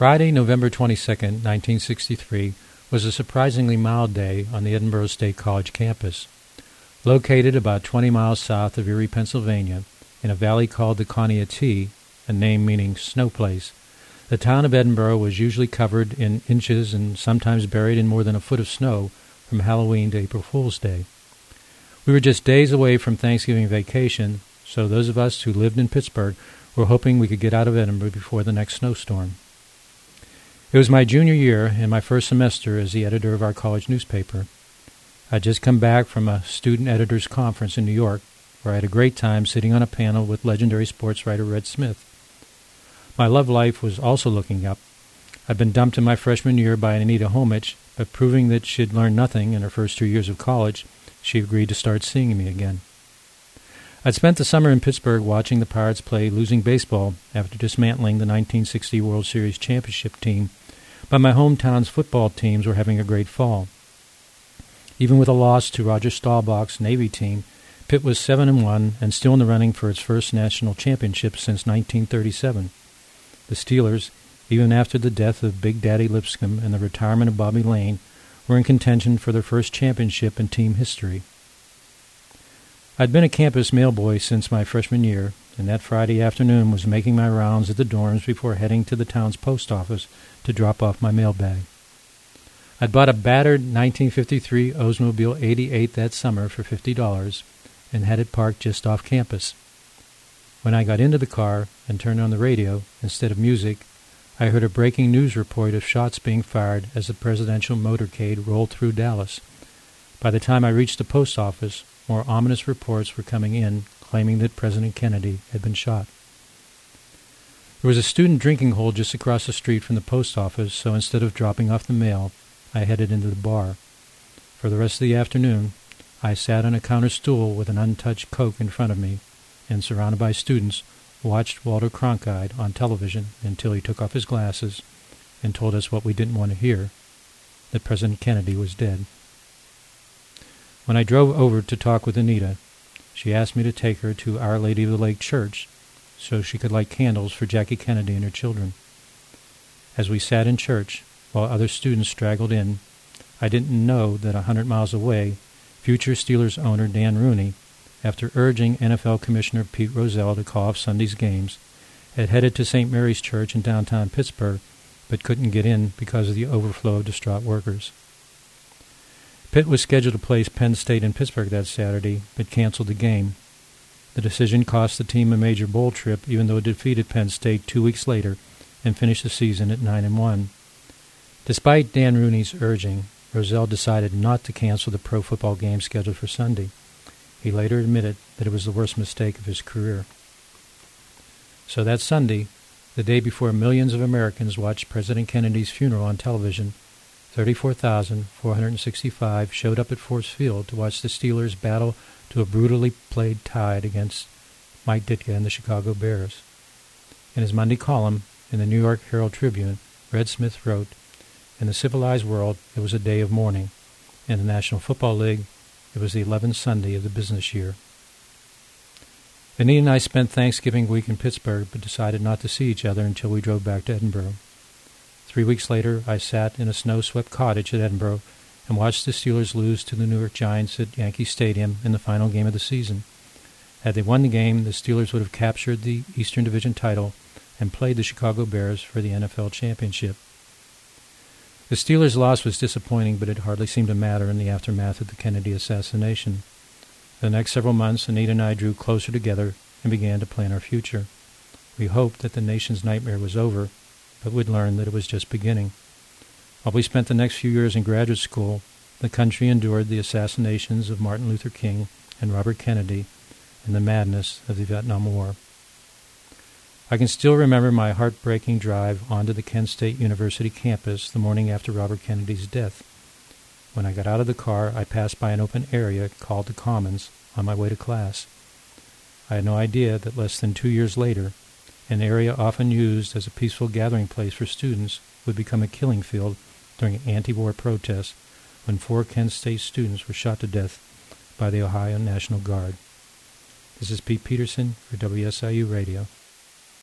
Friday, November 22, 1963, was a surprisingly mild day on the Edinboro State College campus. Located about 20 miles south of Erie, Pennsylvania, in a valley called the Conneauttee, a name meaning snow place, the town of Edinboro was usually covered in inches and sometimes buried in more than a foot of snow from Halloween to April Fool's Day. We were just days away from Thanksgiving vacation, so those of us who lived in Pittsburgh were hoping we could get out of Edinboro before the next snowstorm. It was my junior year and my first semester as the editor of our college newspaper. I'd just come back from a student editors conference in New York where I had a great time sitting on a panel with legendary sports writer Red Smith. My love life was also looking up. I'd been dumped in my freshman year by Anita Homich, but proving that she'd learned nothing in her first two years of college, she agreed to start seeing me again. I'd spent the summer in Pittsburgh watching the Pirates play losing baseball after dismantling the 1960 World Series championship team but my hometown's football teams were having a great fall. Even with a loss to Roger Staubach's Navy team, Pitt was 7 and 1 and still in the running for its first national championship since 1937. The Steelers, even after the death of Big Daddy Lipscomb and the retirement of Bobby Layne, were in contention for their first championship in team history. I'd been a campus mailboy since my freshman year, and that Friday afternoon was making my rounds at the dorms before heading to the town's post office to drop off my mailbag. I'd bought a battered 1953 Oldsmobile 88 that summer for $50 and had it parked just off campus. When I got into the car and turned on the radio, instead of music, I heard a breaking news report of shots being fired as the presidential motorcade rolled through Dallas. By the time I reached the post office, more ominous reports were coming in claiming that President Kennedy had been shot. There was a student drinking hole just across the street from the post office, so instead of dropping off the mail, I headed into the bar. For the rest of the afternoon, I sat on a counter stool with an untouched Coke in front of me and, surrounded by students, watched Walter Cronkite on television until he took off his glasses and told us what we didn't want to hear that President Kennedy was dead. When I drove over to talk with Anita, she asked me to take her to Our Lady of the Lake Church so she could light candles for Jackie Kennedy and her children. As we sat in church, while other students straggled in, I didn't know that a hundred miles away, future Steelers owner Dan Rooney, after urging NFL Commissioner Pete Rozelle to call off Sunday's games, had headed to St. Mary's Church in downtown Pittsburgh, but couldn't get in because of the overflow of distraught workers. Pitt was scheduled to play Penn State in Pittsburgh that Saturday, but canceled the game the decision cost the team a major bowl trip, even though it defeated Penn State two weeks later and finished the season at 9 and 1. Despite Dan Rooney's urging, Rozelle decided not to cancel the pro football game scheduled for Sunday. He later admitted that it was the worst mistake of his career. So that Sunday, the day before millions of Americans watched President Kennedy's funeral on television, 34,465 showed up at Forbes Field to watch the Steelers battle to a brutally played Tide against Mike Ditka and the Chicago Bears. In his Monday column in the New York Herald Tribune, Red Smith wrote, In the civilized world, it was a day of mourning. In the National Football League, it was the 11th Sunday of the business year. Anita and I spent Thanksgiving week in Pittsburgh, but decided not to see each other until we drove back to Edinboro. Three weeks later, I sat in a snow-swept cottage at Edinboro and watched the Steelers lose to the New York Giants at Yankee Stadium in the final game of the season. Had they won the game, the Steelers would have captured the Eastern Division title and played the Chicago Bears for the NFL championship. The Steelers' loss was disappointing, but it hardly seemed to matter in the aftermath of the Kennedy assassination. The next several months, Anita and I drew closer together and began to plan our future. We hoped that the nation's nightmare was over, but we'd learn that it was just beginning. While we spent the next few years in graduate school, the country endured the assassinations of Martin Luther King and Robert Kennedy and the madness of the Vietnam War. I can still remember my heartbreaking drive onto the Kent State University campus the morning after Robert Kennedy's death. When I got out of the car, I passed by an open area called the Commons on my way to class. I had no idea that less than two years later, an area often used as a peaceful gathering place for students would become a killing field during anti-war protests when four Kent State students were shot to death by the Ohio National Guard. This is Pete Peterson for WSIU Radio.